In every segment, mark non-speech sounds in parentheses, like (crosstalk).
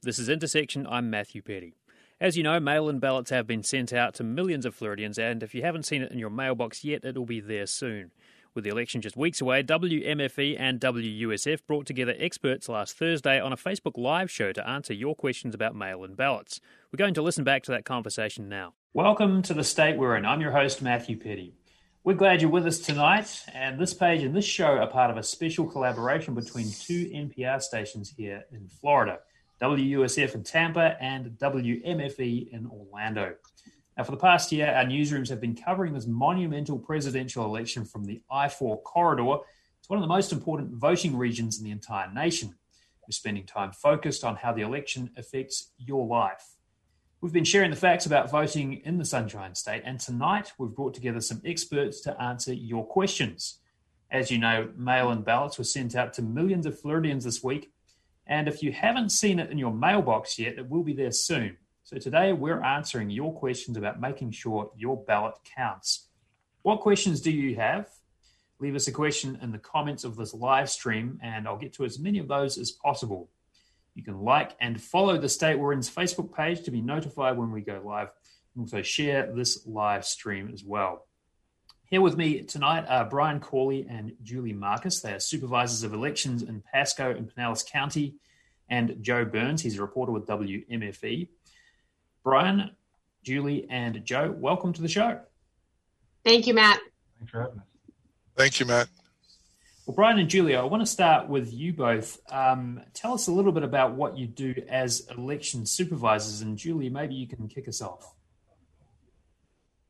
This is Intersection. I'm Matthew Peddie. As you know, mail in ballots have been sent out to millions of Floridians, and if you haven't seen it in your mailbox yet, it'll be there soon. With the election just weeks away, WMFE and WUSF brought together experts last Thursday on a Facebook Live show to answer your questions about mail in ballots. We're going to listen back to that conversation now. Welcome to the state we're in. I'm your host, Matthew Peddie. We're glad you're with us tonight, and this page and this show are part of a special collaboration between two NPR stations here in Florida. WUSF in Tampa, and WMFE in Orlando. Now, for the past year, our newsrooms have been covering this monumental presidential election from the I 4 corridor. It's one of the most important voting regions in the entire nation. We're spending time focused on how the election affects your life. We've been sharing the facts about voting in the Sunshine State, and tonight we've brought together some experts to answer your questions. As you know, mail in ballots were sent out to millions of Floridians this week, and if you haven't seen it in your mailbox yet, it will be there soon. So today we're answering your questions about making sure your ballot counts. What questions do you have? Leave us a question in the comments of this live stream, and I'll get to as many of those as possible. You can like and follow the State We're In's Facebook page to be notified when we go live, and also share this live stream as well. Here with me tonight are Brian Corley and Julie Marcus. They are supervisors of elections in Pasco and Pinellas County, and Joe Byrnes. He's a reporter with WMFE. Brian, Julie, and Joe, welcome to the show. Thank you, Matt. Thanks for having us. Thank you, Matt. Well, Brian and Julia, I want to start with you both. Um, tell us a little bit about what you do as election supervisors, and Julie, maybe you can kick us off.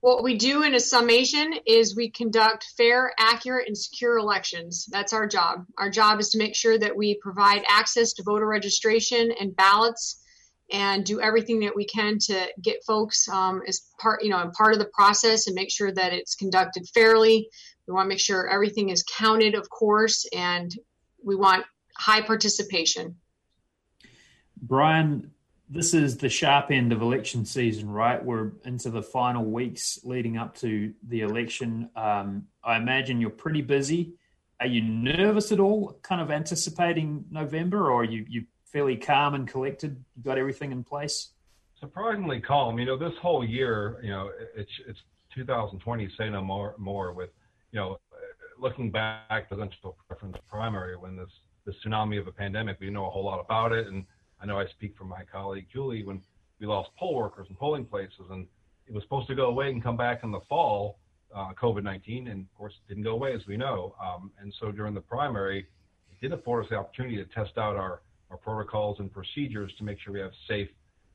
What we do in a summation is we conduct fair, accurate, and secure elections. That's our job. Our job is to make sure that we provide access to voter registration and ballots and do everything that we can to get folks um, as part, you know, part of the process and make sure that it's conducted fairly. We want to make sure everything is counted, of course, and we want high participation. Brian, this is the sharp end of election season, right? We're into the final weeks leading up to the election. Um, I imagine you're pretty busy. Are you nervous at all, kind of anticipating November, or you you fairly calm and collected? You got everything in place? Surprisingly calm. You know, this whole year, you know, it's it's 2020. Say no more. More with, you know, looking back, presidential preference primary when this this tsunami of a pandemic, we know a whole lot about it and I know I speak for my colleague Julie when we lost poll workers and polling places, and it was supposed to go away and come back in the fall, uh, COVID 19, and of course it didn't go away as we know. Um, and so during the primary, it did afford us the opportunity to test out our, our protocols and procedures to make sure we have safe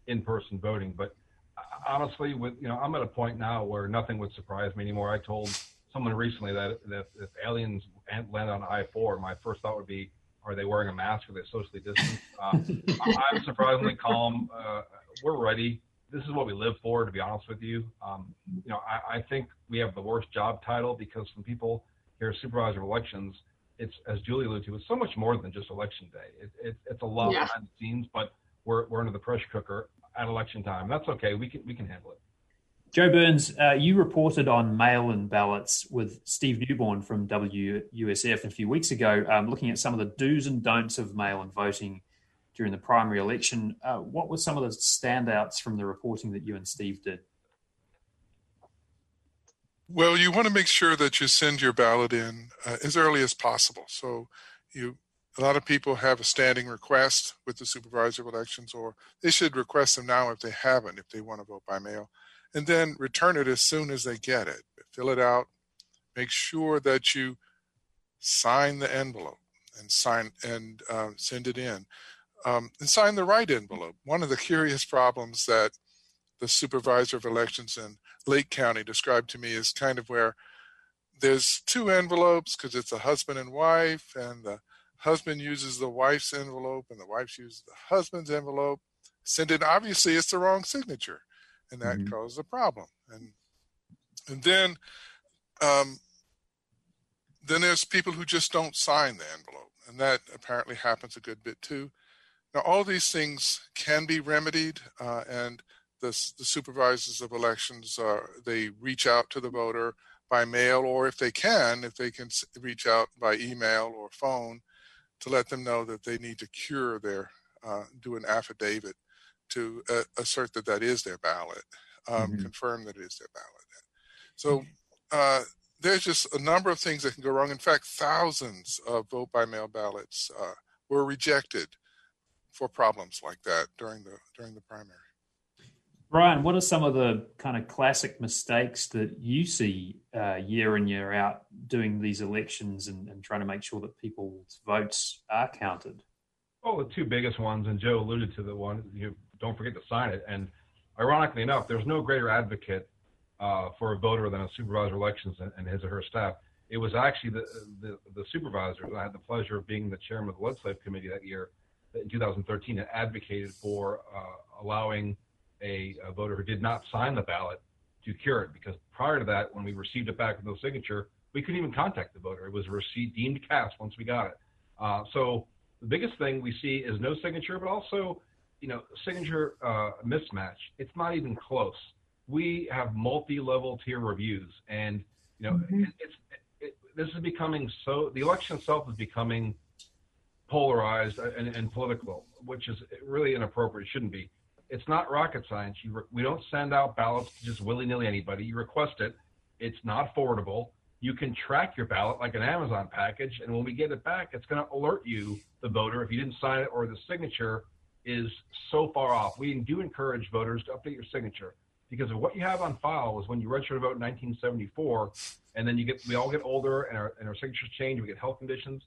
in-person voting. But uh, honestly, with you know, I'm at a point now where nothing would surprise me anymore. I told someone recently that, that if aliens land on I-4, my first thought would be, are they wearing a mask? Are they socially distanced? Uh, (laughs) I'm surprisingly calm. Uh, we're ready. This is what we live for, to be honest with you. Um, you know, I, I, think we have the worst job title because when people hear supervisor of elections, it's as Julie alluded to, it's so much more than just election day. It, it, it's a lot yeah. behind the scenes, but we're we're under the pressure cooker at election time. That's okay. We can we can handle it. Joe Byrnes, uh, you reported on mail in ballots with Steve Newborn from WUSF a few weeks ago, um, looking at some of the do's and don'ts of mail in voting during the primary election. Uh, what were some of the standouts from the reporting that you and Steve did? Well, you want to make sure that you send your ballot in uh, as early as possible. So, you a lot of people have a standing request with the supervisor of elections, or they should request them now if they haven't, if they want to vote by mail and then return it as soon as they get it. Fill it out. Make sure that you sign the envelope and sign and uh, send it in. Um, and sign the right envelope. One of the curious problems that the supervisor of elections in Lake County described to me is kind of where there's two envelopes because it's a husband and wife, and the husband uses the wife's envelope and the wife uses the husband's envelope. Send it. Obviously, it's the wrong signature and that mm-hmm. causes a problem. And and then um, then there's people who just don't sign the envelope, and that apparently happens a good bit too. Now, all these things can be remedied, uh, and the, the supervisors of elections uh, they reach out to the voter by mail, or if they can, if they can reach out by email or phone to let them know that they need to cure their uh, do an affidavit to uh, assert that that is their ballot, um, Mhm. confirm that it is their ballot. So uh, there's just a number of things that can go wrong. In fact, thousands of vote by mail ballots uh, were rejected for problems like that during the during the primary. Brian, what are some of the kind of classic mistakes that you see uh, year in, year out doing these elections and, and trying to make sure that people's votes are counted? Well, the two biggest ones, and Joe alluded to the one, you don't forget to sign it. And ironically enough, there's no greater advocate uh, for a voter than a supervisor elections and, and, his or her staff. It was actually the, the, the supervisors. I had the pleasure of being the chairman of the legislative committee that year in 2013 that advocated for uh, allowing a, a, voter who did not sign the ballot to cure it because prior to that, when we received it back with no signature, we couldn't even contact the voter. It was a receipt deemed cast once we got it. Uh, so the biggest thing we see is no signature, but also, you know, signature uh, mismatch. It's not even close. We have multi-level tier reviews, and you know, mm-hmm. it, it's it, this is becoming so. The election itself is becoming polarized and, and political, which is really inappropriate. It shouldn't be it's not rocket science. You re- we don't send out ballots to just willy nilly anybody. You request it. It's not forwardable. You can track your ballot like an Amazon package, and when we get it back, it's going to alert you, the voter, if you didn't sign it or the signature is so far off. We do encourage voters to update your signature because of what you have on file is when you registered to vote in 1974, and then you get we all get older and our and our signatures change. We get health conditions.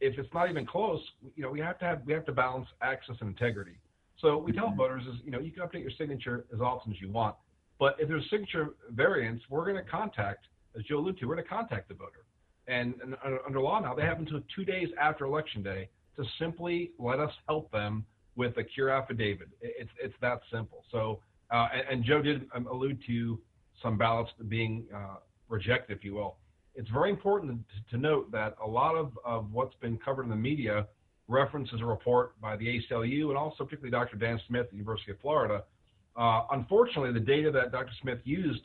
If it's not even close, you know we have to have we have to balance access and integrity. So we tell mm-hmm. voters is, you know, you can update your signature as often as you want, but if there's signature variance, we're going to contact, as Joe alluded to, we're going to contact the voter. And, and under law now, they have until two days after election day to simply let us help them with a cure affidavit. It's it's that simple. So, uh, and, and, Joe did um, allude to some ballots being uh, rejected, if you will. It's very important to, to note that a lot of, of what's been covered in the media references a report by the ACLU and also particularly Dr. Dan Smith at the University of Florida. Uh, unfortunately, the data that Dr. Smith used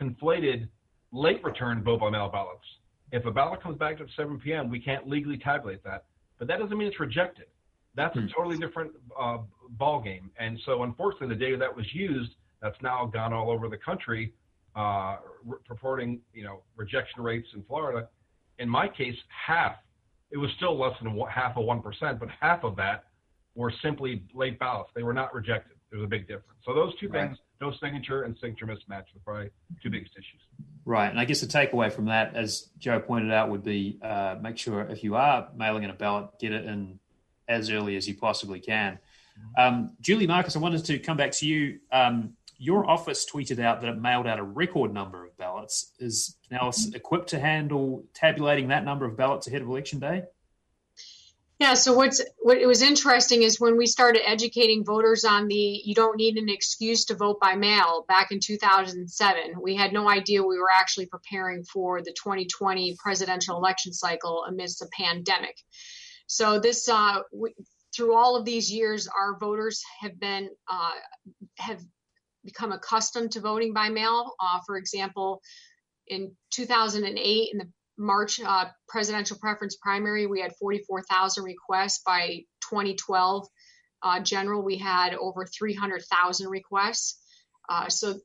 conflated late return vote by mail ballots. If a ballot comes back at 7 p.m., we can't legally tabulate that, but that doesn't mean it's rejected. That's hmm. a totally different uh, ball game. And so, unfortunately, the data that was used that's now gone all over the country, uh, re- purporting you know rejection rates in Florida. In my case, half it was still less than half of 1%, but half of that were simply late ballots. They were not rejected. There's a big difference. So those two right. things, no signature and signature mismatch, were probably two biggest issues. Right. And I guess the takeaway from that, as Joe pointed out, would be uh, make sure if you are mailing in a ballot, get it in as early as you possibly can. Mm-hmm. Um, Julie Marcus, I wanted to come back to you. Um, your office tweeted out that it mailed out a record number of ballots. Is Pinellas mm-hmm. equipped to handle tabulating that number of ballots ahead of election day? Yeah, so what's what it was interesting is when we started educating voters on the you don't need an excuse to vote by mail back in 2007, we had no idea we were actually preparing for the 2020 presidential election cycle amidst a pandemic. So this uh, we, through all of these years, our voters have been uh, have become accustomed to voting by mail. Uh, for example, in 2008, in the March uh, presidential preference primary, we had 44,000 requests. By 2012 uh, general, we had over 300,000 requests. Uh, so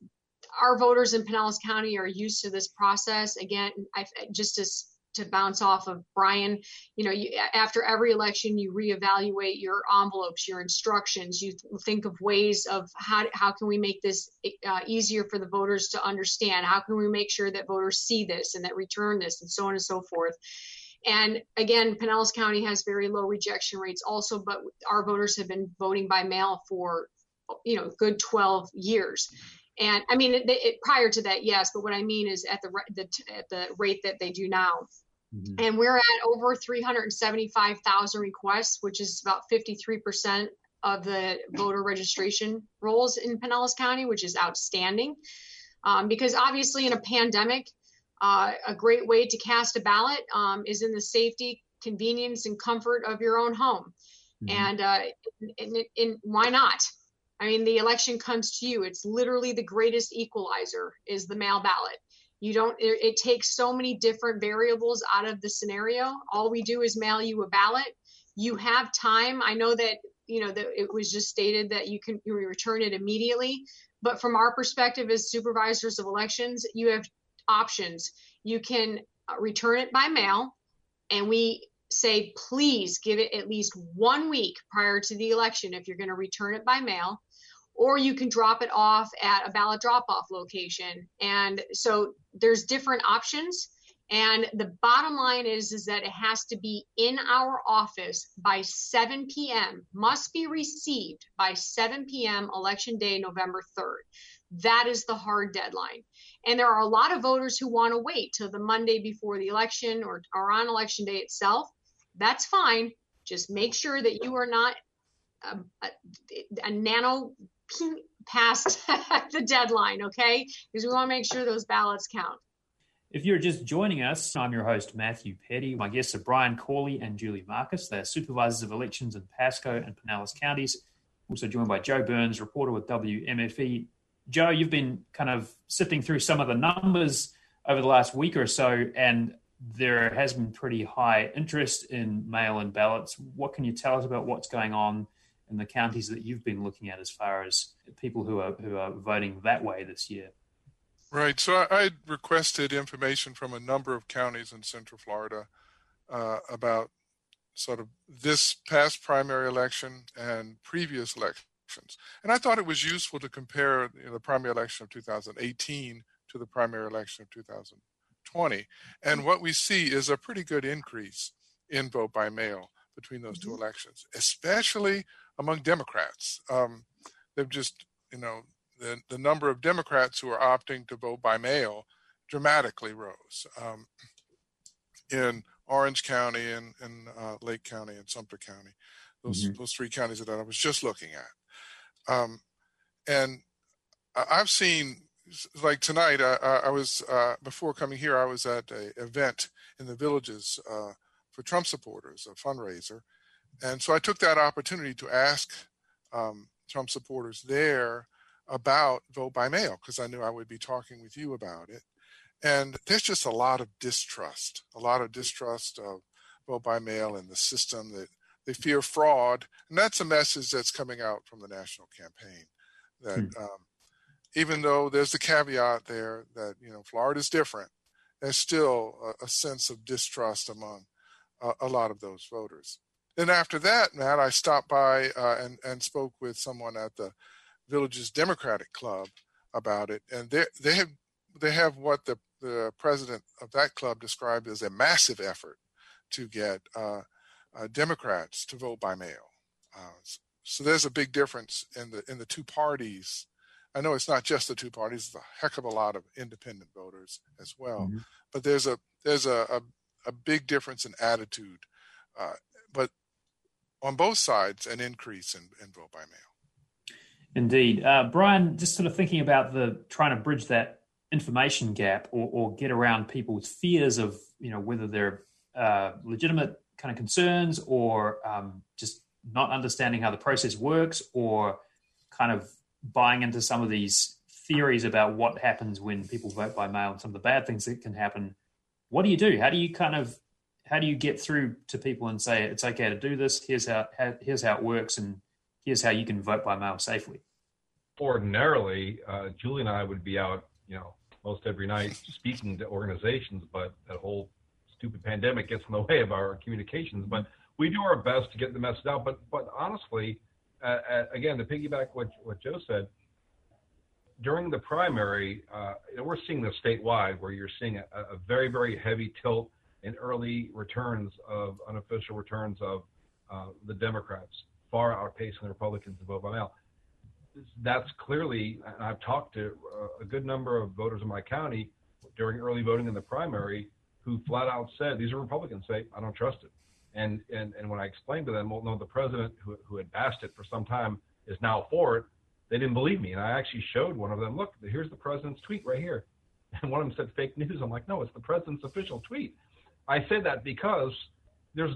our voters in Pinellas County are used to this process. Again, I, just as to bounce off of Brian, you know, you, after every election, you reevaluate your envelopes, your instructions. You th- think of ways of how how can we make this uh, easier for the voters to understand? How can we make sure that voters see this and that return this, and so on and so forth. And again, Pinellas County has very low rejection rates also, but our voters have been voting by mail for you know good 12 years and I mean, it, it, prior to that, yes, but what I mean is at the the at the rate that they do now. Mm-hmm. And we're at over 375,000 requests, which is about 53% of the voter registration rolls in Pinellas County, which is outstanding. Um, because obviously, in a pandemic, uh, a great way to cast a ballot um, is in the safety, convenience, and comfort of your own home. Mm-hmm. And, uh, and, and why not? I mean, the election comes to you. It's literally the greatest equalizer is the mail ballot. You don't, it, it, takes so many different variables out of the scenario. All we do is mail you a ballot. You have time. I know that you know, that it was just stated that you can you return it immediately. But from our perspective as supervisors of elections, you have options. You can uh, return it by mail, and we say please give it at least one week prior to the election if you're going to return it by mail or you can drop it off at a ballot drop off location. And so there's different options. And the bottom line is is that it has to be in our office by 7 p.m must be received by 7 p.m election day november 3rd that is the hard deadline. And there are a lot of voters who want to wait till the monday before the election or, or on election day itself. That's fine. Just make sure that you are not um, a, a, a nano past (laughs) the deadline, okay? Because we want to make sure those ballots count. If you're just joining us, I'm your host, Matthew Peddie. My guests are Brian Corley and Julie Marcus. They're supervisors of elections in Pasco and Pinellas counties. Also joined by Joe Byrnes, reporter with WMFE. Joe, you've been kind of sifting through some of the numbers over the last week or so, and there has been pretty high interest in mail in ballots. What can you tell us about what's going on in the counties that you've been looking at as far as people who are who are voting that way this year? Right. So I, I requested information from a number of counties in Central Florida uh, about sort of this past primary election and previous elections, and I thought it was useful to compare you know, the primary election of 2018 to the primary election of 2020. And what we see is a pretty good increase in vote by mail between those two mm-hmm. elections, especially among Democrats. Um, they've just, you know, the, the number of Democrats who are opting to vote by mail dramatically rose um, in Orange County and, and uh, Lake County and Sumter County, those mm-hmm. those three counties that I was just looking at. Um, and I've seen like tonight, uh, I was uh, before coming here. I was at an event in the villages uh, for Trump supporters, a fundraiser, and so I took that opportunity to ask um, Trump supporters there about vote by mail because I knew I would be talking with you about it. And there's just a lot of distrust, a lot of distrust of vote by mail and the system that they fear fraud, and that's a message that's coming out from the national campaign that. Hmm. Um, even though there's the caveat there that you know Florida is different, there's still a, a sense of distrust among uh, a lot of those voters. Then after that, Matt, I stopped by uh, and and spoke with someone at the Villages Democratic Club about it, and they they have they have what the the president of that club described as a massive effort to get uh, uh Democrats to vote by mail. Uh, so there's a big difference in the in the two parties I know it's not just the two parties; it's a heck of a lot of independent voters as well. Mm-hmm. But there's a there's a, a, a big difference in attitude, uh, but on both sides, an increase in, in vote by mail. Indeed, uh, Brian. Just sort of thinking about the trying to bridge that information gap or, or get around people's fears of you know whether they're uh, legitimate kind of concerns or um, just not understanding how the process works or kind of buying into some of these theories about what happens when people vote by mail and some of the bad things that can happen. What do you do? How do you kind of how do you get through to people and say it's okay to do this? Here's how, how here's how it works, and here's how you can vote by mail safely. Ordinarily, uh, Julie and I would be out, you know, most every night speaking to organizations, but that whole stupid pandemic gets in the (laughs) way of our communications. But we do our best to get the message out. But but honestly, uh, uh, again, to piggyback what what Joe said, during the primary, uh, we're seeing this statewide, where you're seeing a, a, very very heavy tilt in early returns of unofficial returns of uh, the Democrats, far outpacing the Republicans in vote by mail. That's clearly, and I've talked to uh, a good number of voters in my county during early voting in the primary who flat out said, "These are Republicans. Say I don't trust it." And, and, and when I explained to them, well, no, the president who, who had bashed it for some time is now for it, they didn't believe me. And I actually showed one of them, look, here's the president's tweet right here. (laughs) And one of them said fake news. I'm like, no, it's the president's official tweet. I say that because there's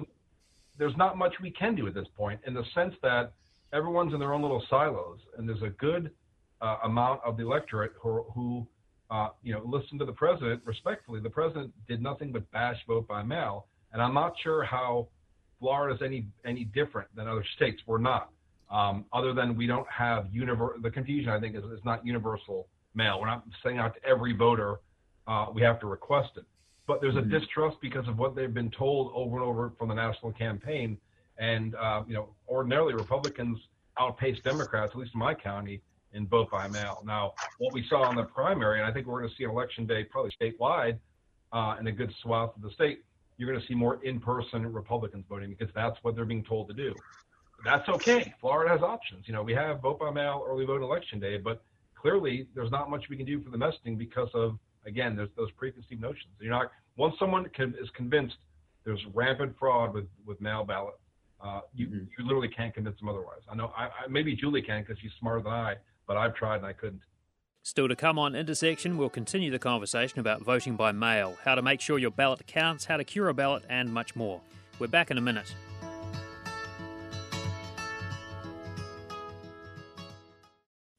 there's not much we can do at this point in the sense that everyone's in their own little silos, and there's a good uh, amount of the electorate who, who uh, you know, listen to the president respectfully. The president did nothing but bash vote by mail, and I'm not sure how Florida is any any different than other states. We're not. Um, other than we don't have univer- the confusion, I think, is, is not universal mail. We're not saying out to every voter uh, we have to request it. But there's a mm-hmm. distrust because of what they've been told over and over from the national campaign. And, uh, you know, ordinarily Republicans outpace Democrats, at least in my county, in vote by mail. Now, what we saw in the primary, and I think we're going to see election day probably statewide uh, in a good swath of the state, you're going to see more in-person Republicans voting because that's what they're being told to do. That's okay. Florida has options. You know, we have vote by mail, early vote election day, but clearly there's not much we can do for the messaging because of again there's those preconceived notions. You're not once someone can, is convinced there's rampant fraud with with mail ballot, uh, you mm-hmm. you literally can't convince them otherwise. I know I, I maybe Julie can because she's smarter than I, but I've tried and I couldn't. Still to come on Intersection, we'll continue the conversation about voting by mail, how to make sure your ballot counts, how to cure a ballot, and much more. We're back in a minute.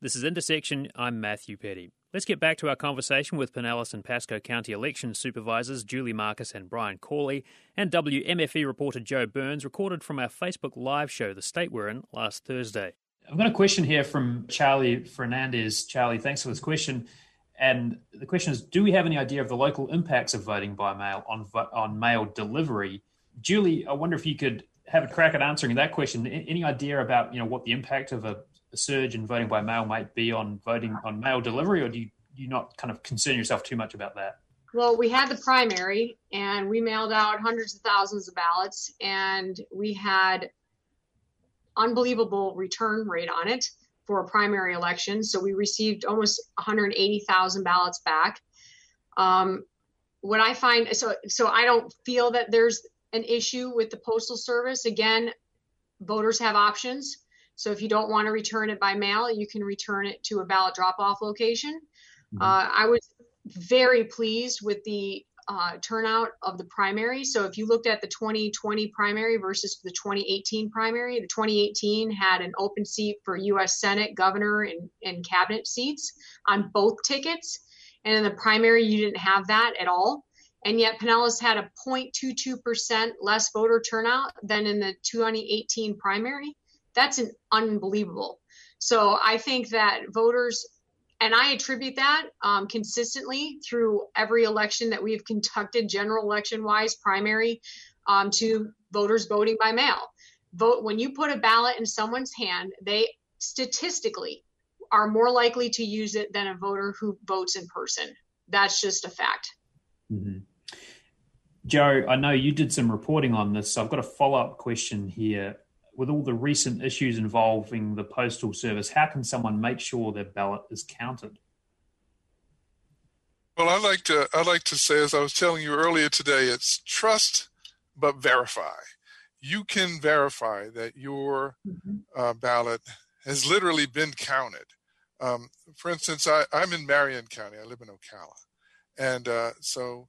This is Intersection. I'm Matthew Peddie. Let's get back to our conversation with Pinellas and Pasco County election supervisors Julie Marcus and Brian Corley, and WMFE reporter Joe Byrnes, recorded from our Facebook live show, The State We're In, last Thursday. I've got a question here from Charlie Fernandez. Charlie, thanks for this question. And the question is Do we have any idea of the local impacts of voting by mail on, on mail delivery? Julie, I wonder if you could have a crack at answering that question. Any idea about you know what the impact of a, a surge in voting by mail might be on voting on mail delivery, or do you, you not kind of concern yourself too much about that? Well, we had the primary and we mailed out hundreds of thousands of ballots, and we had unbelievable return rate on it for a primary election. So we received almost 180,000 ballots back. Um, what I find so so I don't feel that there's an issue with the postal service. Again, voters have options. So if you don't want to return it by mail, you can return it to a ballot drop-off location. Mm-hmm. Uh, I was very pleased with the uh, turnout of the primary. So if you looked at the 2020 primary versus the 2018 primary, the 2018 had an open seat for U.S. Senate, governor, and, and cabinet seats on both tickets. And in the primary, you didn't have that at all. And yet Pinellas had a 0.22% less voter turnout than in the 2018 primary. That's an unbelievable. So I think that voters and I attribute that um, consistently through every election that we've conducted, general election wise, primary, um, to voters voting by mail. Vote when you put a ballot in someone's hand, they statistically are more likely to use it than a voter who votes in person. That's just a fact. Mm-hmm. Joe, I know you did some reporting on this, so I've got a follow up question here with all the recent issues involving the postal service, how can someone make sure their ballot is counted? Well, I like to I like to say, as I was telling you earlier today, it's trust but verify. You can verify that your mm-hmm. uh, ballot has literally been counted. Um, for instance, I, am in Marion County. I live in Ocala, and uh, so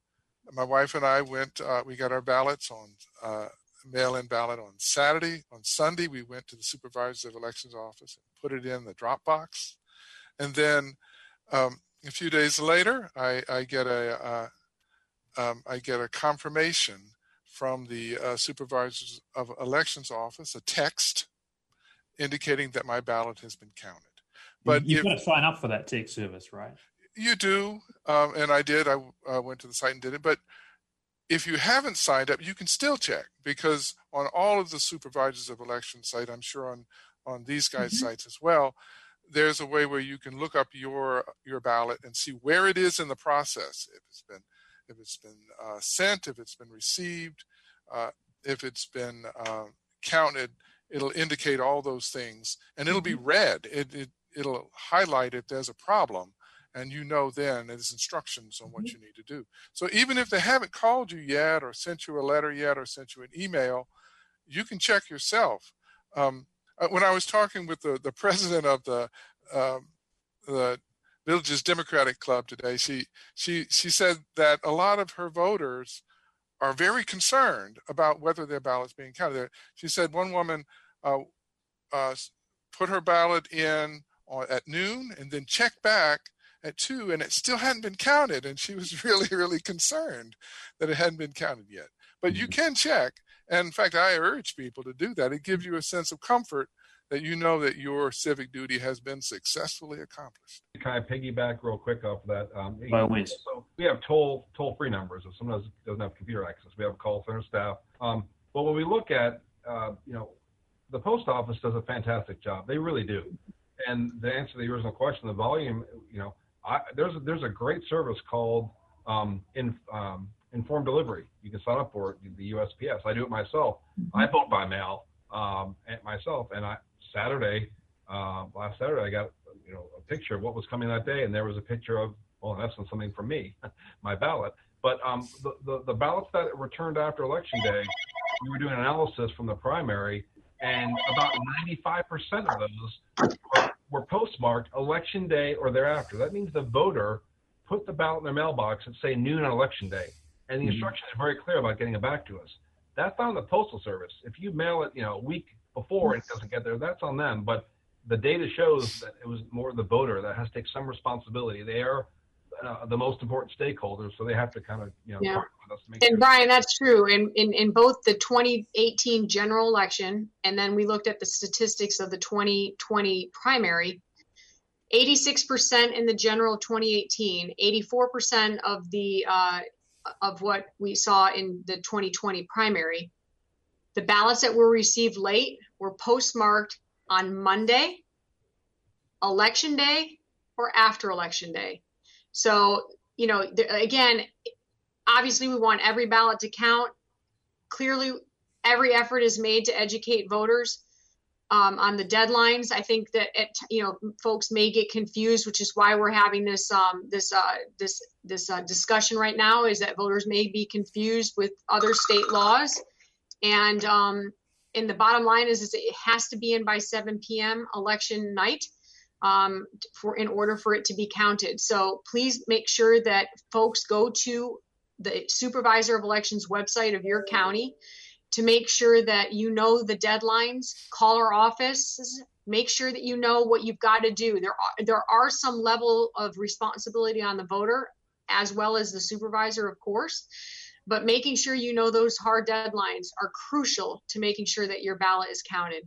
my wife and I went. Uh, we got our ballots on uh, mail-in ballot on Saturday. On Sunday, we went to the supervisor of elections office and put it in the drop box. And then um, a few days later, I, I get a uh, um, I get a confirmation from the uh, supervisors of elections office, a text indicating that my ballot has been counted. But you've if, got to sign up for that text service, right? You do, um, and I did. I uh, went to the site and did it, but if you haven't signed up, you can still check because on all of the supervisors of election site, I'm sure on on these guys' mm-hmm. sites as well, there's a way where you can look up your your ballot and see where it is in the process. If it's been if it's been uh, sent, if it's been received, uh, if it's been uh, counted, it'll indicate all those things, and it'll be mm-hmm. red. It, it it'll highlight if there's a problem and you know then there's instructions on what mm-hmm. you need to do. So even if they haven't called you yet, or sent you a letter yet, or sent you an email, you can check yourself. Um, uh, when I was talking with the, the (laughs) president of the um, the Villages Democratic Club today, she she she said that a lot of her voters are very concerned about whether their ballot's being counted. She said one woman uh, uh, put her ballot in at noon and then checked back at two and it still hadn't been counted and she was (laughs) really really concerned that it hadn't been counted yet but you mm-hmm. can check and in fact i urge people to do that it gives you a sense of comfort that you know that your civic duty has been successfully accomplished. Can I piggyback real quick off of that? Um, By all means. So we have toll toll free numbers. If someone doesn't, doesn't have computer access, we have a call center staff. Um, but when we look at, uh, you know, the post office does a fantastic job. They really do. And to answer the original question, the volume, you know, I, there's a, there's a great service called um, in, um, informed delivery. You can sign up for it, the USPS. I do it myself. I vote by mail um, myself, and I Saturday, uh, last Saturday, I got you know a picture of what was coming that day, and there was a picture of well, in essence, something from me, (laughs) my ballot. But um, the, the, the ballots that returned after election day, we were doing analysis from the primary, and about 95% of those were, postmarked election day or thereafter. That means the voter put the ballot in their mailbox at say noon on election day, and the mm-hmm. instructions are very clear about getting it back to us. That's on the postal service. If you mail it, you know, a week before and it doesn't get there, that's on them. But the data shows that it was more the voter that has to take some responsibility. They are uh, the most important stakeholders, so they have to kind of you know. Yeah. and. Brian, that's true. In, in in both the 2018 general election and then we looked at the statistics of the 2020 primary. 86% in the general 2018, 84% of the uh, of what we saw in the 2020 primary. The ballots that were received late were postmarked on Monday, election day, or after election day. So, you know, again, obviously we want every ballot to count. Clearly, every effort is made to educate voters um, on the deadlines. I think that it, you know folks may get confused, which is why we're having this um, this uh, this this uh, discussion right now. Is that voters may be confused with other state laws, and um, and the bottom line is, is it has to be in by 7 p.m. election night um, for in order for it to be counted. So please make sure that folks go to the supervisor of elections website of your county to make sure that you know the deadlines. Call our office. Make sure that you know what you've got to do. There are, there are some level of responsibility on the voter as well as the supervisor, of course. But making sure you know those hard deadlines are crucial to making sure that your ballot is counted.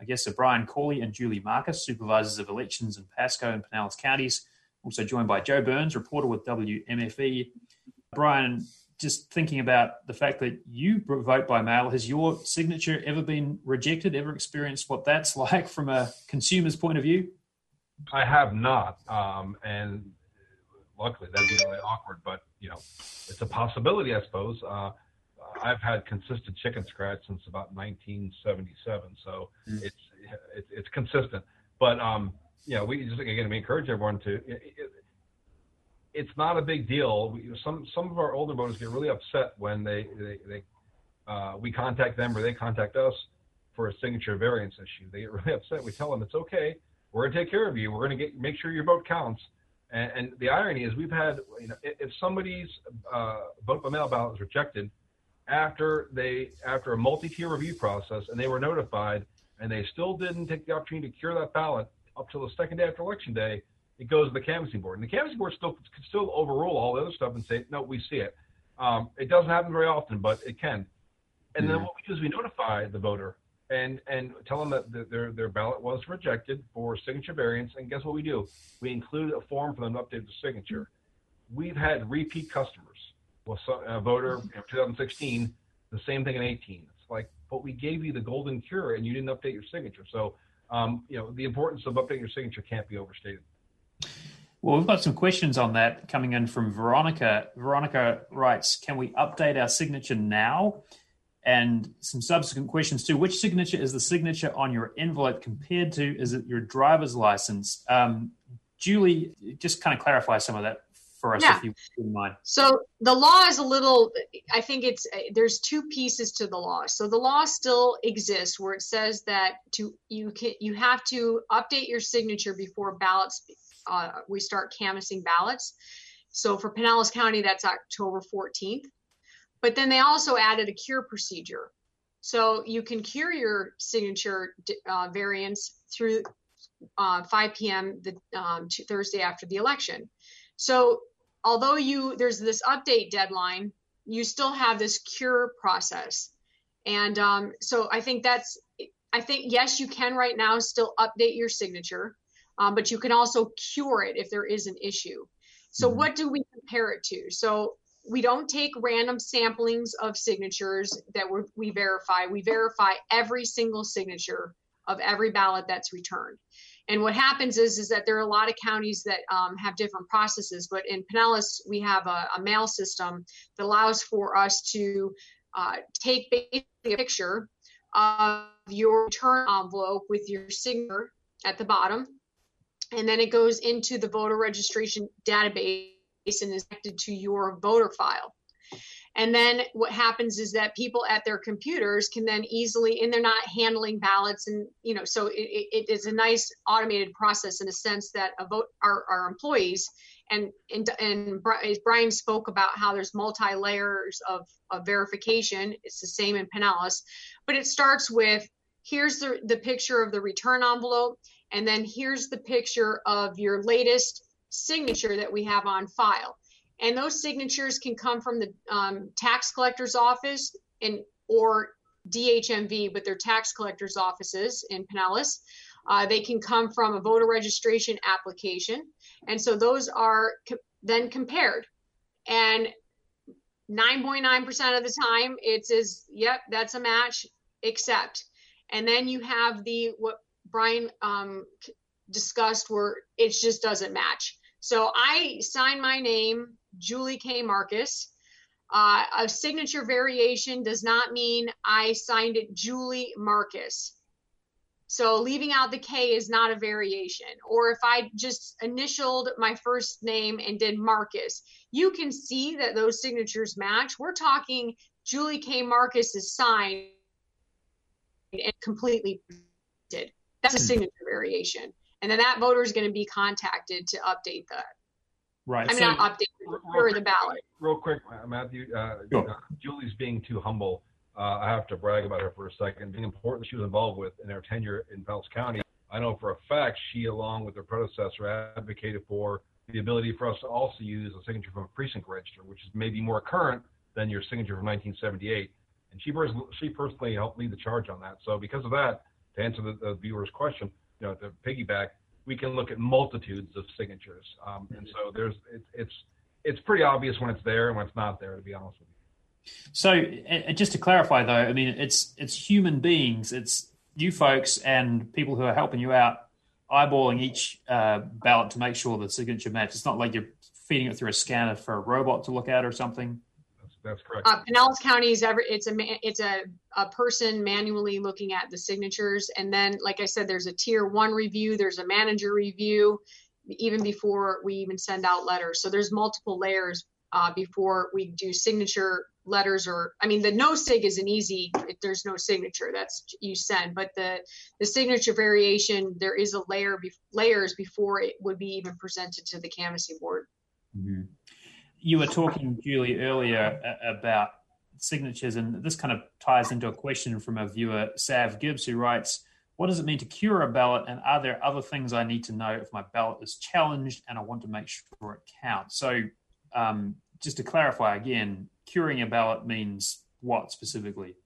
I guess so Brian Corley and Julie Marcus, supervisors of elections in Pasco and Pinellas counties, also joined by Joe Byrnes, reporter with WMFE. Brian, just thinking about the fact that you vote by mail, has your signature ever been rejected? Ever experienced what that's (laughs) like from a consumer's point of view? I have not, um, and luckily that'd be really awkward. But you know, it's a possibility, I suppose. Uh, I've had consistent chicken scratch since about 1977, so mm. it's, it's it's consistent. But um, you know, we just again we encourage everyone to. It, it, it's not a big deal. We, some some of our older voters get really upset when they they, they uh, we contact them or they contact us for a signature variance issue. They get (laughs) really upset. We tell them it's okay. We're gonna take care of you. We're gonna get make sure your vote counts. And, and the irony is, we've had you know if somebody's uh, vote by mail ballot is rejected after they after a multi-tier review process and they were notified and they still didn't take the opportunity to cure that ballot up till the second day after election day it goes to the canvassing board. And the canvassing board still could still overrule all the other stuff and say, no, we see it. Um, it doesn't happen very often, but it can. And yeah. then what we do is we notify the voter and and tell them that their their ballot was rejected for signature variance. And guess what we do? We include a form for them to update the signature. We've had repeat customers. Well, a voter in 2016, the same thing in 18. It's like, but we gave you the golden cure and you didn't update your signature. So, um, you know, the importance of updating your signature can't be overstated. Well, we've got some questions on that coming in from Veronica. Veronica writes, Can we update our signature now? And some subsequent questions too. Which signature is the signature on your envelope compared to? Is it your driver's license? Um, Julie, just kind of clarify some of that for us, yeah. if you wouldn't mind. So the law is a little. I think it's there's two pieces to the law. So the law still exists where it says that to you can you have to update your signature before ballots uh, we start canvassing ballots. So for Pinellas County, that's October 14th. But then they also added a cure procedure. So you can cure your signature uh, variance through uh, 5 p.m. the um, Thursday after the election. So although you there's this update deadline, you still have this cure process. And um, so I think that's I think yes, you can right now still update your signature, um, but you can also cure it if there is an issue. So mm-hmm. what do we compare it to? So we don't take random samplings of signatures that we we verify. We verify every single signature of every ballot that's returned. And what happens is, is that there are a lot of counties that um, have different processes, but in Pinellas, we have a, a mail system that allows for us to uh, take basically a picture of your return envelope with your signature at the bottom. And then it goes into the voter registration database and is connected to your voter file. And then what happens is that people at their computers can then easily, and they're not handling ballots, and you know, so it, it is a nice automated process in a sense that a vote our, our employees and and and Brian spoke about how there's multi layers of, of verification. It's the same in Pinellas, but it starts with here's the the picture of the return envelope, and then here's the picture of your latest signature that we have on file and those signatures can come from the um, tax collector's office and or DHMV, but they're tax collector's offices in Pinellas. Uh, they can come from a voter registration application, and so those are co- then compared. And 9.9% of the time, it says, "Yep, that's a match," except. And then you have the what Brian um, discussed, where it just doesn't match. So I sign my name Julie K. Marcus. Uh, a signature variation does not mean I signed it Julie Marcus. So leaving out the K is not a variation. Or if I just initialed my first name and did Marcus, you can see that those signatures match. We're talking Julie K. Marcus is signed and completely did. That's a signature variation. And then that voter is going to be contacted to update that. Right. I mean, so, not update for the ballot. Real quick, Matthew. Uh, sure. uh, Julie's being too humble. Uh, I have to brag about her for a second. Being important she was involved with in her tenure in Phelps County. I know for a fact she, along with her predecessor, advocated for the ability for us to also use a signature from a precinct register, which is maybe more current than your signature from 1978. And she, pers- she personally helped lead the charge on that. So because of that, to answer the, the viewer's question, you know, to piggyback, we can look at multitudes of signatures. Um, and so there's it, it's it's pretty obvious when it's there and when it's not there. To be honest with you. So uh, just to clarify, though, I mean it's it's human beings, it's you folks and people who are helping you out, eyeballing each uh, ballot to make sure the signature matches. It's not like you're feeding it through a scanner for a robot to look at or something. That's correct. Uh, Pinellas County is every it's a it's a, a person manually looking at the signatures, and then like I said, there's a tier one review, there's a manager review, even before we even send out letters. So there's multiple layers uh, before we do signature letters or I mean the no sig is an easy if there's no signature that's you send but the the signature variation there is a layer be, layers before it would be even presented to the canvassing board. Mm-hmm you were talking, Julie, earlier about signatures, and this kind of ties into a question from a viewer, Sav Gibbs, who writes, what does it mean to cure a ballot? And are there other things I need to know if my ballot is challenged and I want to make sure it counts? So, um, just to clarify again, curing a ballot means what specifically?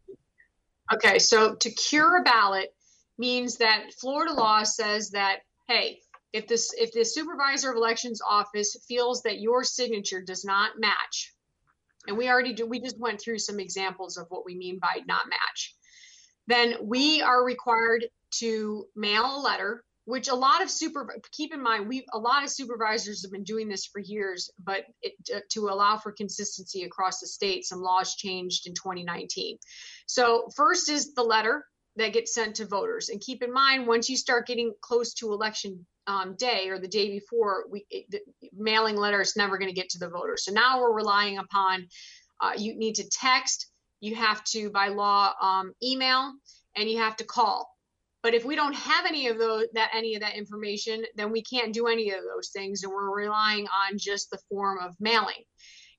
Okay, so to cure a ballot means that Florida law says that, hey, if this if the supervisor of elections office feels that your signature does not match and we already do we just went through some examples of what we mean by not match then we are required to mail a letter which a lot of super keep in mind we a lot of supervisors have been doing this for years but it, to allow for consistency across the state some laws changed in 2019 so first is the letter that gets sent to voters and keep in mind once you start getting close to election um, day or the day before, we it, mailing letter is never going to get to the voter. So now we're relying upon uh, you need to text, you have to by law um, email, and you have to call. But if we don't have any of those that any of that information, then we can't do any of those things, and we're relying on just the form of mailing.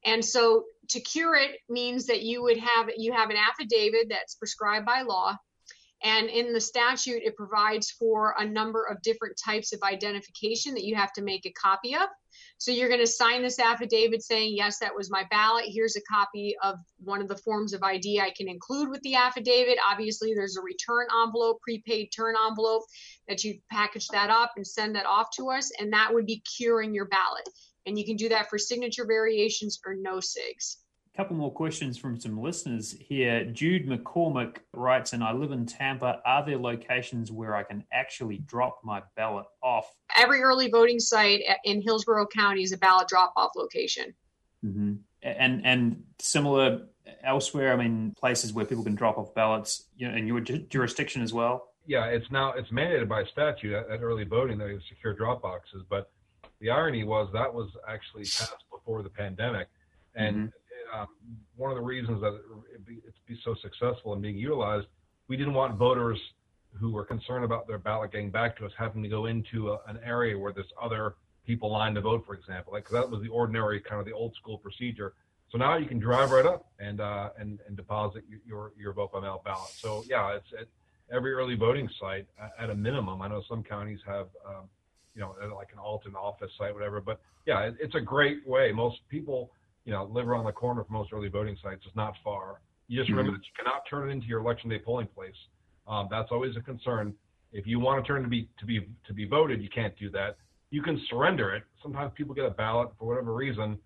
And so to cure it means that you would have you have an affidavit that's prescribed by law And in the statute, it provides for a number of different types of identification that you have to make a copy of. So you're going to sign this affidavit saying, yes, that was my ballot. Here's a copy of one of the forms of ID I can include with the affidavit. Obviously, there's a return envelope, prepaid turn envelope that you package that up and send that off to us. And that would be curing your ballot. And you can do that for signature variations or no SIGs. A couple more questions from some listeners here. Jude McCormick writes, and I live in Tampa. Are there locations where I can actually drop my ballot off? Every early voting site in Hillsborough County is a ballot drop off location. Mm-hmm. And and similar elsewhere, I mean, places where people can drop off ballots, you know, in your jurisdiction as well. Yeah, it's now it's mandated by statute at, at early voting that you secure drop boxes. But the irony was that was actually passed before the pandemic, and mm-hmm um, one of the reasons that it be, it's be so successful and being utilized, we didn't want voters who were concerned about their ballot getting back to us having to go into a, an area where there's other people lined to vote, for example. Like that was the ordinary kind of the old school procedure. So now you can drive right up and uh, and, and deposit your your vote by mail ballot. So yeah, it's at every early voting site at a minimum. I know some counties have. Um, you know, like an Alton office site, whatever. But yeah, it, it's a great way. Most people you know, live around the corner from most early voting sites. It's not far. You just remember mm-hmm. that you cannot turn it into your election day polling place. Um, that's always a concern. If you want to turn to be to be to be voted, you can't do that. You can surrender it. Sometimes people get a ballot for whatever reason.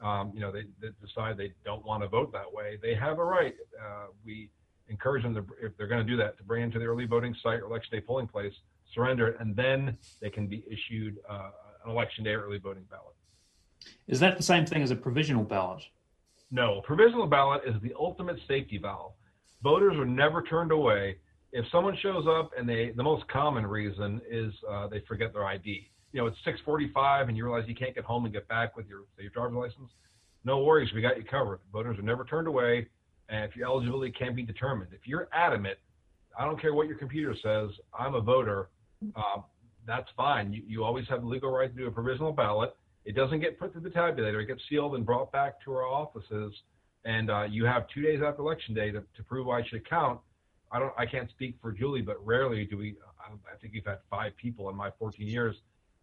Um, you know, they, they, decide they don't want to vote that way. They have a right. Uh, we encourage them to, if they're going to do that, to bring it into the early voting site or election day polling place, surrender it, and then they can be issued uh, an election day early voting ballot. Is that the same thing as a provisional ballot? No, provisional ballot is the ultimate safety valve. Voters are never turned away. If someone shows up and they, the most common reason is uh, they forget their ID. You know, it's 6:45 and you realize you can't get home and get back with your your driver's license. No worries, we got you covered. Voters are never turned away, and if your eligibility can be determined, if you're adamant, I don't care what your computer says, I'm a voter. Uh, that's fine. You, you always have the legal right to do a provisional ballot it doesn't get put through the tabulator. It gets sealed and brought back to our offices. And uh, you have two days after election day to, to prove why it should count. I don't. I can't speak for Julie, but rarely do we. I, I think we've had five people in my 14 years.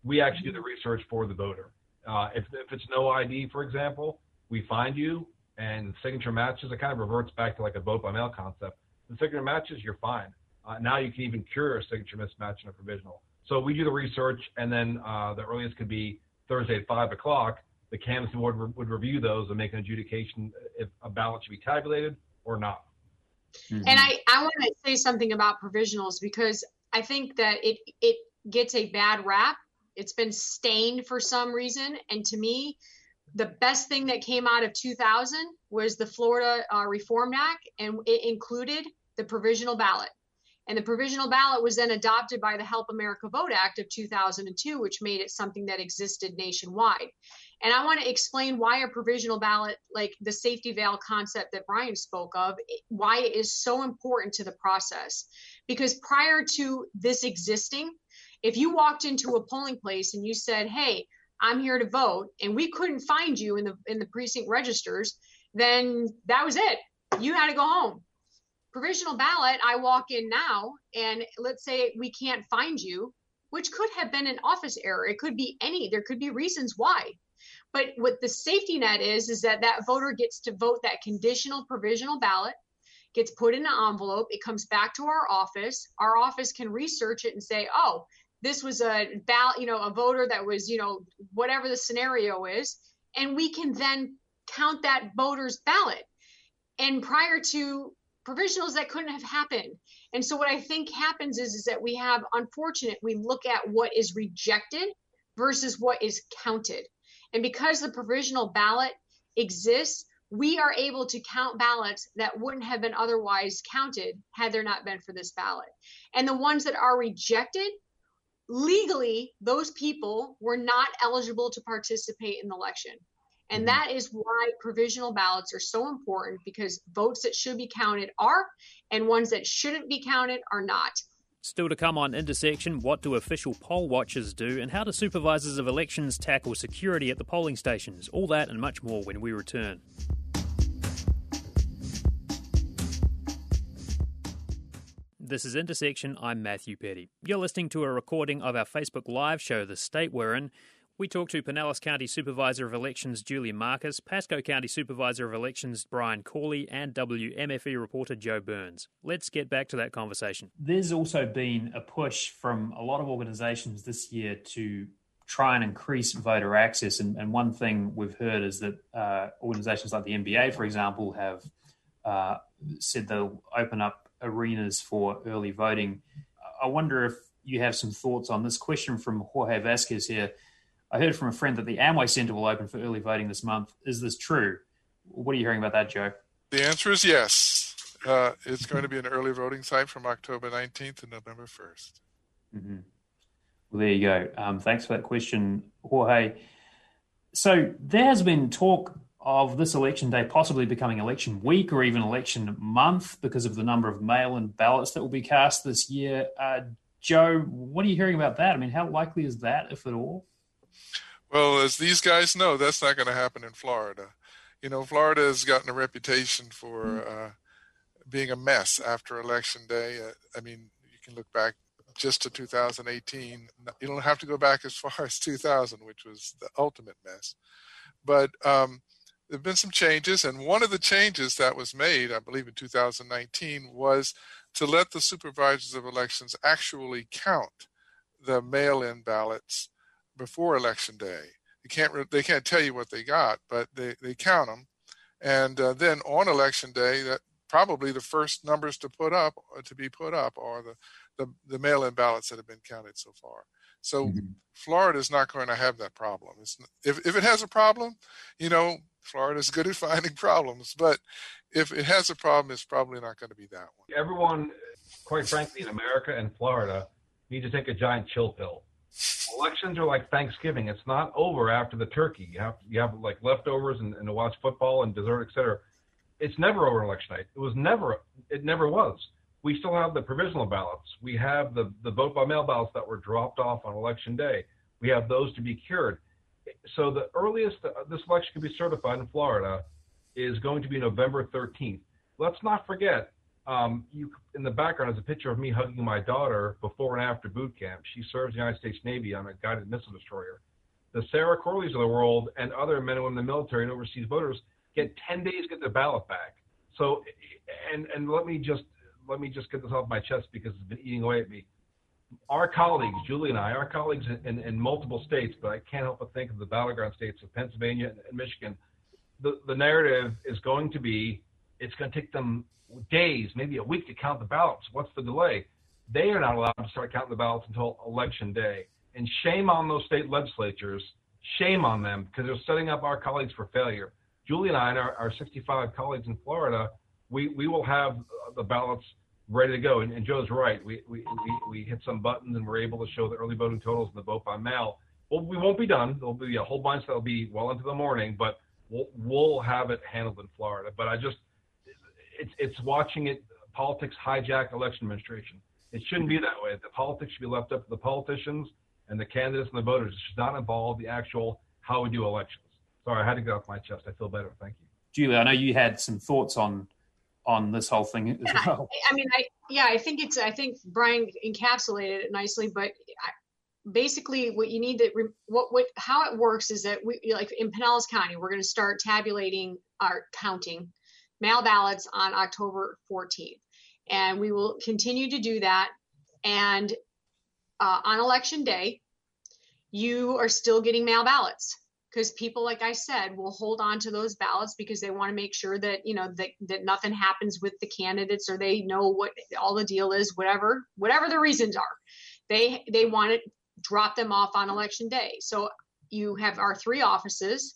We actually do the research for the voter. Uh, if, if it's no ID, for example, we find you and signature matches. It kind of reverts back to like a vote by mail concept. The signature matches, you're fine. Uh, now you can even cure a signature mismatch in a provisional. So we do the research, and then uh, the earliest could be Thursday at five o'clock, the canvassing board would, would review those and make an adjudication if a ballot should be tabulated or not. Mm-hmm. And I, I want to say something about provisionals because I think that it it gets a bad rap. It's been stained for some reason, and to me, the best thing that came out of 2000 was the Florida uh, Reform Act, and it included the provisional ballot. And the provisional ballot was then adopted by the Help America Vote Act of 2002, which made it something that existed nationwide. And I want to explain why a provisional ballot, like the safety valve concept that Brian spoke of, why it is so important to the process. Because prior to this existing, if you walked into a polling place and you said, "Hey, I'm here to vote," and we couldn't find you in the in the precinct registers, then that was it. You had to go home provisional ballot, I walk in now and let's say we can't find you, which could have been an office error. It could be any, there could be reasons why. But what the safety net is, is that that voter gets to vote that conditional provisional ballot, gets put in an envelope, it comes back to our office. Our office can research it and say, oh, this was a ballot, you know, a voter that was, you know, whatever the scenario is. And we can then count that voter's ballot. And prior to provisionals that couldn't have happened. And so what I think happens is, is that we have unfortunate, we look at what is rejected versus what is counted. And because the provisional ballot exists, we are able to count ballots that wouldn't have been otherwise counted had there not been for this ballot. And the ones that are rejected, legally, those people were not eligible to participate in the election. And mm-hmm. that is why provisional ballots are so important because votes that should be counted are, and ones that shouldn't be counted are not. Still to come on Intersection, what do official poll watchers do, and how do supervisors of elections tackle security at the polling stations? All that and much more when we return. This is Intersection. I'm Matthew Peddie. You're listening to a recording of our Facebook Live show, The State We're In. We talked to Pinellas County Supervisor of Elections Julia Marcus, Pasco County Supervisor of Elections Brian Corley, and WMFE reporter Joe Byrnes. Let's get back to that conversation. There's also been a push from a lot of organisations this year to try and increase voter access. And, and one thing we've heard is that uh, organisations like the NBA, for example, have uh, said they'll open up arenas for early voting. I wonder if you have some thoughts on this question from Jorge Vasquez here. I heard from a friend that the Amway Centre will open for early voting this month. Is this true? What are you hearing about that, Joe? The answer is yes. Uh, it's going to be an early voting site from October 19th to November 1st. Mm-hmm. Well, there you go. Um, thanks for that question, Jorge. So there has been talk of this election day possibly becoming election week or even election month because of the number of mail in ballots that will be cast this year. Uh, Joe, what are you hearing about that? I mean, how likely is that, if at all? Well, as these guys know, that's not going to happen in Florida. You know, Florida has gotten a reputation for mm. uh, being a mess after election day. Uh, I mean, you can look back just to 2018. You don't have to go back as (laughs) far as 2000, which was the ultimate mess. But um, there have been some changes, and one of the changes that was made, I believe, in 2019 was to let the supervisors of elections actually count the mail-in ballots before election day. They can't they can't tell you what they got, but they, they count them, and uh, then on election day, that probably the first numbers to put up uh, to be put up are the the, the mail-in ballots that have been counted so far. So mm-hmm. Florida is not going to have that problem. It's, if if it has a problem, you know, Florida's good at (laughs) finding problems, but if it has a problem, it's probably not going to be that one. Everyone, quite frankly, in America and Florida, need to take a giant chill pill. Elections are like Thanksgiving. It's not over after the turkey. You have you have like leftovers and, and to watch football and dessert, etc. It's never over election night. It was never. It never was. We still have the provisional ballots. We have the the vote by mail ballots that were dropped off on election day. We have those to be cured so the earliest uh, this election can be certified in Florida is going to be November 13th. Let's not forget, um, you in the background is a picture of me hugging my daughter before and after boot camp. She serves the United States Navy on a guided missile destroyer. The Sarah Corleys of the world and other men and women in the military and overseas voters get 10 days to get their ballot back. So, and and let me just let me just get this off my chest because it's been eating away at me our colleagues, Julie and I, our colleagues in, in, in, multiple states, but I can't help but think of the battleground states of Pennsylvania and, Michigan. The, the narrative is going to be it's going to take them days, maybe a week to count the ballots. What's the delay? They are not allowed to start counting the ballots until election day. And shame on those state legislatures, shame on them because they're setting up our colleagues for failure. Julie and I and our, our 65 colleagues in Florida, we, we will have uh, the ballots ready to go. And, and Joe's right. We, we, we, we, hit some buttons and we're able to show the early voting totals in the vote by mail. Well, we won't be done. There'll be a whole bunch that'll be well into the morning, but we'll, we'll have it handled in Florida. But I just, it's, it's watching it, politics hijack election administration. It shouldn't be that way. The politics should be left up to the politicians and the candidates and the voters. It should not involve the actual how we do elections. Sorry, I had to get off my chest. I feel better. Thank you. Julie, I know you had some thoughts on on this whole thing as yeah, well. I mean, I yeah, I think it's I think Brian encapsulated it nicely, but I, basically what you need to what what how it works is that we like in Pinellas County, we're going to start tabulating our counting mail ballots on October 14th, and we will continue to do that. And uh, on election day, you are still getting mail ballots because people like i said will hold on to those ballots because they want to make sure that you know that, that nothing happens with the candidates or they know what all the deal is whatever whatever the reasons are. They they want to drop them off on election day. So you have our three offices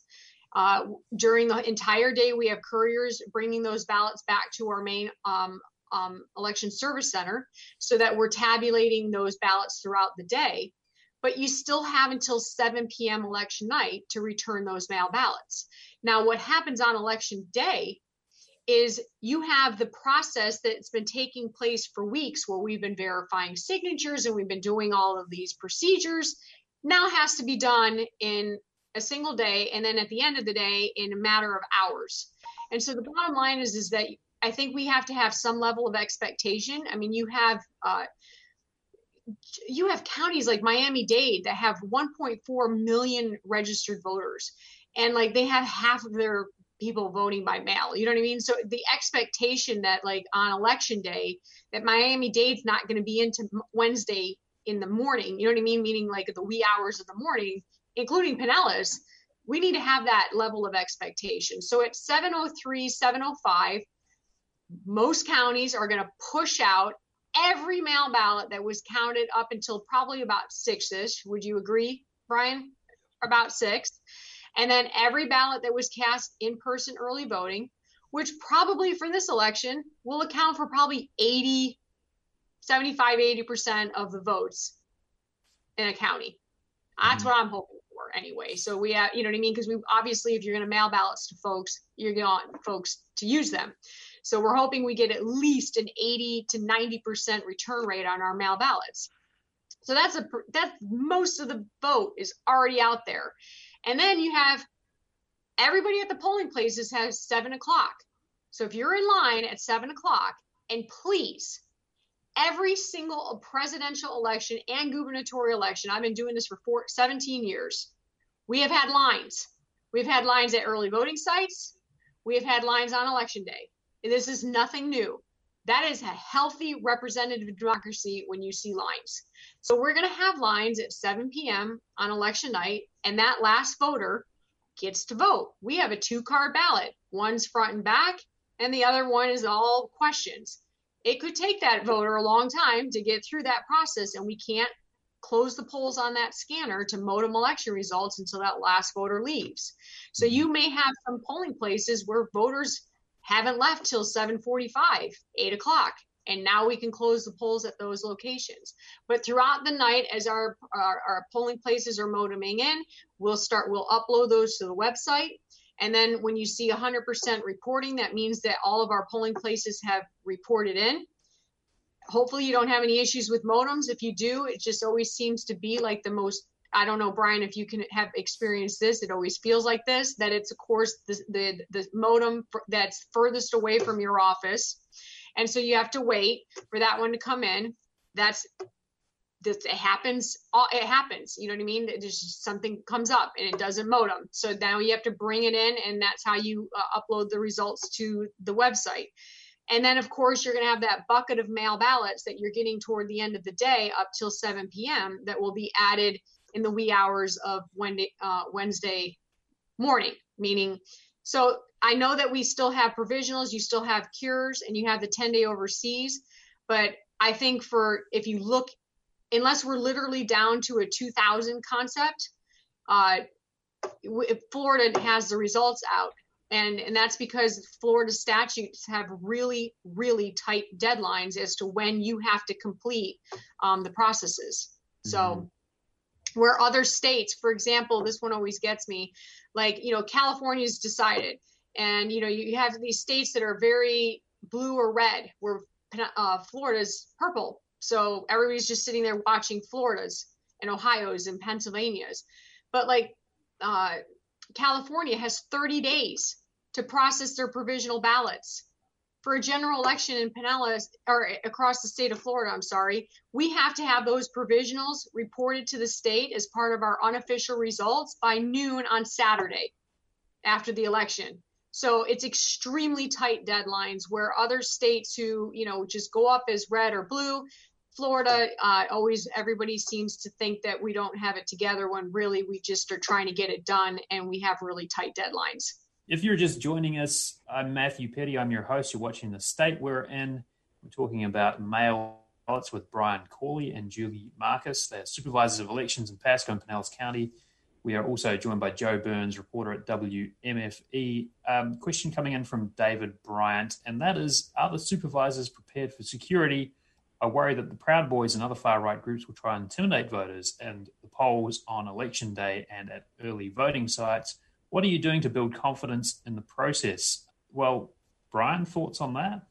uh, during the entire day we have couriers bringing those ballots back to our main um, um, election service center so that we're tabulating those ballots throughout the day but you still have until 7 p.m. election night to return those mail ballots. Now, what happens on election day is you have the process that's been taking place for weeks where we've been verifying signatures and we've been doing all of these procedures now has to be done in a single day and then at the end of the day in a matter of hours and so the bottom line is is that I think we have to have some level of expectation. I mean, you have uh, you have counties like Miami-Dade that have 1.4 million registered voters, and like they have half of their people voting by mail. You know what I mean? So the expectation that like on election day that Miami-Dade's not going to be into Wednesday in the morning. You know what I mean? Meaning like the wee hours of the morning, including Pinellas. We need to have that level of expectation. So at 703, 705, most counties are going to push out every mail ballot that was counted up until probably about six ish. Would you agree, Brian? About six. And then every ballot that was cast in person early voting, which probably for this election will account for probably 80, 75, 80% of the votes in a county. That's mm-hmm. what I'm hoping for anyway. So we have, you know what I mean? Because we obviously, if you're going to mail ballots to folks, you're going to folks to use them. So we're hoping we get at least an 80 to 90% return rate on our mail ballots. So that's a that's most of the vote is already out there. And then you have everybody at the polling places has seven o'clock. So if you're in line at seven o'clock, and please, every single presidential election and gubernatorial election, I've been doing this for four, 17 years. We have had lines. We've had lines at early voting sites. We have had lines on election day. And This is nothing new. That is a healthy representative democracy when you see lines. So we're going to have lines at 7 p.m. on election night, and that last voter gets to vote. We have a two card ballot. One's front and back, and the other one is all questions. It could take that voter a long time to get through that process, and we can't close the polls on that scanner to modem election results until that last voter leaves. So you mm-hmm. may have some polling places where voters haven't left till 7:45, 8 o'clock, and now we can close the polls at those locations. But throughout the night, as our, our, our polling places are modeming in, we'll start we'll upload those to the website. And then when you see 100% reporting, that means that all of our polling places have reported in. Hopefully, you don't have any issues with modems. If you do, it just always seems to be like the most I don't know, Brian, if you can have experienced this, it always feels like this, that it's of course the, the, the modem that's furthest away from your office. And so you have to wait for that one to come in. That's that it happens it happens you know what i mean there's just something comes up and it doesn't modem so now you have to bring it in and that's how you uh, upload the results to the website and then of course you're going to have that bucket of mail ballots that you're getting toward the end of the day up till 7 p.m that will be added in the wee hours of uh, Wednesday morning, meaning, so I know that we still have provisionals, you still have cures, and you have the 10 day overseas. But I think for if you look, unless we're literally down to a 2000 concept, uh, Florida has the results out. And, and that's because Florida statutes have really, really tight deadlines as to when you have to complete um, the processes. So mm-hmm where other states, for example, this one always gets me, like, you know, California's decided. And, you know, you have these states that are very blue or red, where uh, Florida's purple. So everybody's just sitting there watching Florida's and Ohio's and Pennsylvania's. But like uh, California has 30 days to process their provisional ballots for a general election in Pinellas or across the state of Florida, I'm sorry, we have to have those provisionals reported to the state as part of our unofficial results by noon on Saturday after the election. So it's extremely tight deadlines where other states who, you know, just go up as red or blue, Florida, uh, always everybody seems to think that we don't have it together when really we just are trying to get it done and we have really tight deadlines. If you're just joining us, I'm Matthew Peddie. I'm your host. You're watching The State We're In. We're talking about mail ballots with Brian Corley and Julie Marcus. They're supervisors of elections in Pasco and Pinellas County. We are also joined by Joe Byrnes, reporter at WMFE. Um, question coming in from David Bryant, and that is Are the supervisors prepared for security? I worry that the Proud Boys and other far right groups will try and intimidate voters and the polls on election day and at early voting sites. What are you doing to build confidence in the process? Well, Brian, thoughts on that?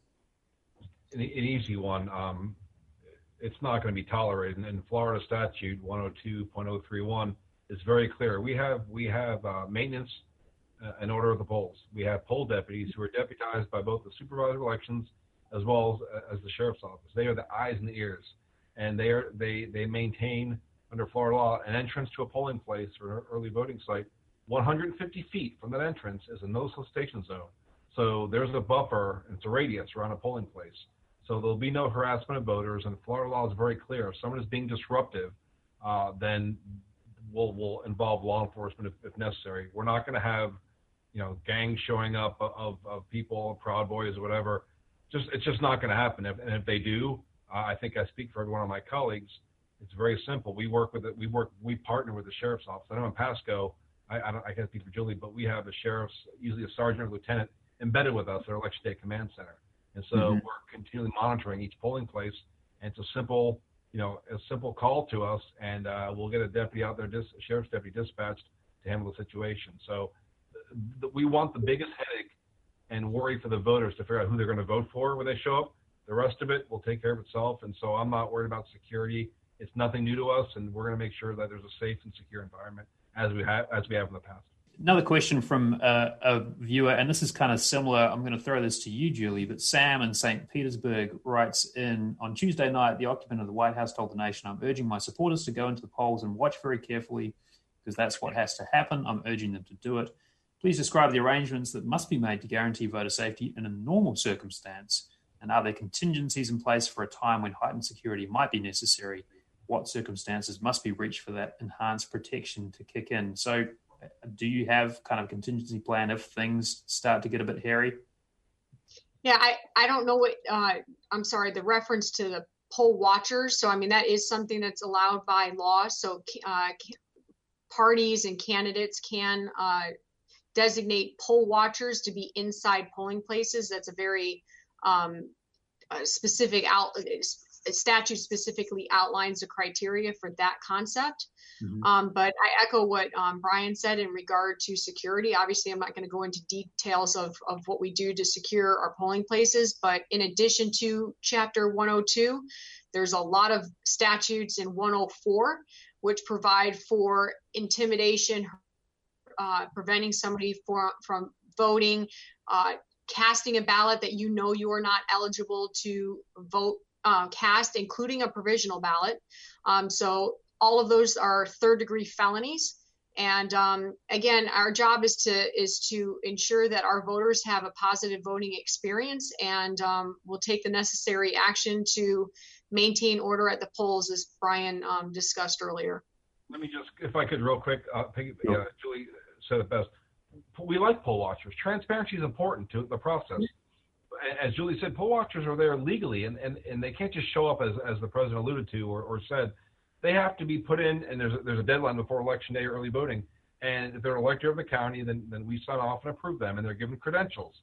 An, an easy one. Um, it's not going to be tolerated. In Florida statute 102.031 is very clear. We have we have uh, maintenance uh, in order of the polls. We have poll deputies who are deputized by both the supervisor of elections as well as, uh, as the sheriff's office. They are the eyes and the ears, and they are they they maintain under Florida law an entrance to a polling place or an early voting site 150 feet from that entrance is a no solicitation zone. So there's a buffer, it's a radius around a polling place. So there'll be no harassment of voters, and Florida law is very clear. If someone is being disruptive, uh, then we'll, we'll involve law enforcement if, if necessary. We're not going to have, you know, gangs showing up of, of people, Proud Boys or whatever. Just it's just not going to happen. If, and if they do, uh, I think I speak for every one of my colleagues. It's very simple. We work with it. We work. We partner with the sheriff's office. I know in Pasco, I, I, don't, I can't speak for Julie, but we have a sheriff's, usually a sergeant or lieutenant, embedded with us at our election day command center. And so mm-hmm. we're continually monitoring each polling place. And it's a simple, you know, a simple call to us, and uh, we'll get a deputy out there, dis- sheriff's deputy dispatched to handle the situation. So th- th- we want the biggest headache and worry for the voters to figure out who they're going to vote for when they show up. The rest of it will take care of itself. And so I'm not worried about security. It's nothing new to us, and we're going to make sure that there's a safe and secure environment as we have as we have in the past. Another question from a, a viewer, and this is kind of similar. I'm going to throw this to you, Julie, but Sam in St. Petersburg writes in on Tuesday night, the occupant of the White House told the nation, I'm urging my supporters to go into the polls and watch very carefully because that's what has to happen. I'm urging them to do it. Please describe the arrangements that must be made to guarantee voter safety in a normal circumstance. And are there contingencies in place for a time when heightened security might be necessary? what circumstances must be reached for that enhanced protection to kick in. So, do you have kind of contingency plan if things start to get a bit hairy? Yeah, I, I don't know what, uh, I'm sorry, the reference to the poll watchers. So, I mean, that is something that's allowed by law. So, uh, parties and candidates can uh, designate poll watchers to be inside polling places. That's a very um, specific out statute specifically outlines the criteria for that concept. Mm-hmm. Um, but I echo what um, Brian said in regard to security. Obviously, I'm not going to go into details of, of what we do to secure our polling places, but in addition to Chapter 102, there's a lot of statutes in 104 which provide for intimidation, uh, preventing somebody for, from voting, uh, casting a ballot that you know you are not eligible to vote uh, cast, including a provisional ballot. Um, so all of those are third degree felonies. And um, again, our job is to is to ensure that our voters have a positive voting experience, and um, we'll take the necessary action to maintain order at the polls, as Brian um, discussed earlier. Let me just, if I could, real quick, uh, uh, Julie said it best. We like poll watchers. Transparency is important to the process as Julie said, poll watchers are there legally, and, and, and they can't just show up as, as the president alluded to or, or said. They have to be put in, and there's a, there's a deadline before election day, early voting. And if they're an elector of the county, then, then we sign off and approve them, and they're given credentials.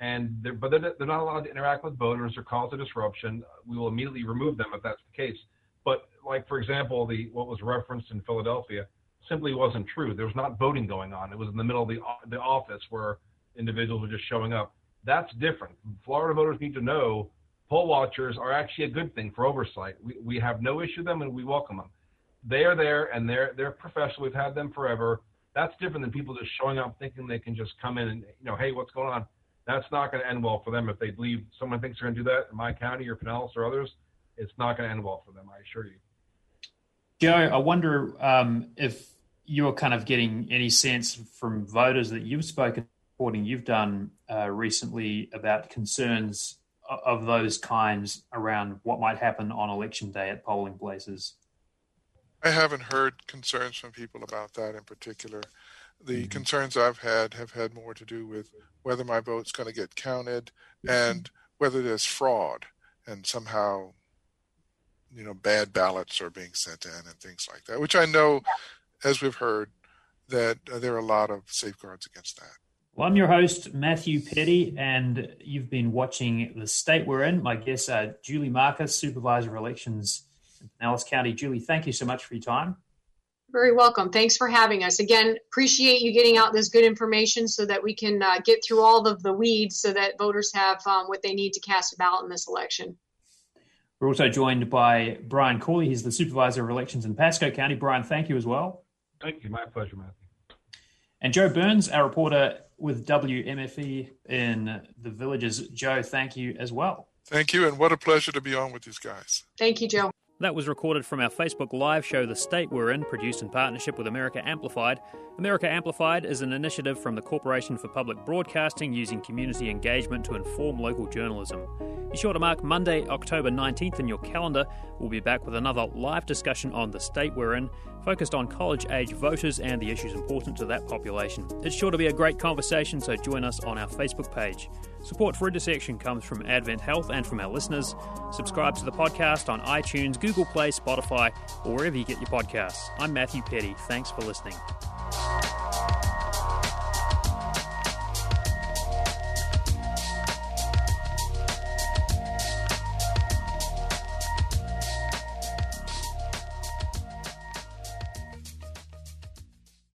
And they're, but they're, they're not allowed to interact with voters or cause a disruption. We will immediately remove them if that's the case. But like for example, the what was referenced in Philadelphia simply wasn't true. There was not voting going on. It was in the middle of the the office where individuals were just showing up. That's different. Florida voters need to know poll watchers are actually a good thing for oversight. We, we have no issue with them and we welcome them. They are there and they're they're professional. We've had them forever. That's different than people just showing up thinking they can just come in and you know, hey, what's going on? That's not going to end well for them if they believe someone thinks they're going to do that in my county or Pinellas or others. It's not going to end well for them. I assure you. Joe, I wonder um, if you're kind of getting any sense from voters that you've spoken reporting you've done uh, recently about concerns of those kinds around what might happen on election day at polling places? I haven't heard concerns from people about that in particular. The mm-hmm. concerns I've had have had more to do with whether my vote's going to get counted and whether there's fraud and somehow you know bad ballots are being sent in and things like that which i know as we've heard that uh, there are a lot of safeguards against that well, I'm your host, Matthew Peddie, and you've been watching the state we're in. My guests are Julie Marcus, Supervisor of Elections in Pinellas County. Julie, thank you so much for your time. Very welcome. Thanks for having us. Again, appreciate you getting out this good information so that we can uh, get through all of the weeds so that voters have um, what they need to cast a ballot in this election. We're also joined by Brian Corley. He's the Supervisor of Elections in Pasco County. Brian, thank you as well. Thank you. My pleasure, Matthew. And Joe Byrnes, our reporter with WMFE in the villages. Joe, thank you as well. Thank you, and what a pleasure to be on with these guys. Thank you, Joe. That was recorded from our Facebook Live show, The State We're In, produced in partnership with America Amplified. America Amplified is an initiative from the Corporation for Public Broadcasting using community engagement to inform local journalism. Be sure to mark Monday, October 19th in your calendar. We'll be back with another live discussion on the state we're in, focused on college age voters and the issues important to that population. It's sure to be a great conversation, so join us on our Facebook page. Support for Intersection comes from Advent Health and from our listeners. Subscribe to the podcast on iTunes, Google Play, Spotify, or wherever you get your podcasts. I'm Matthew Peddie. Thanks for listening.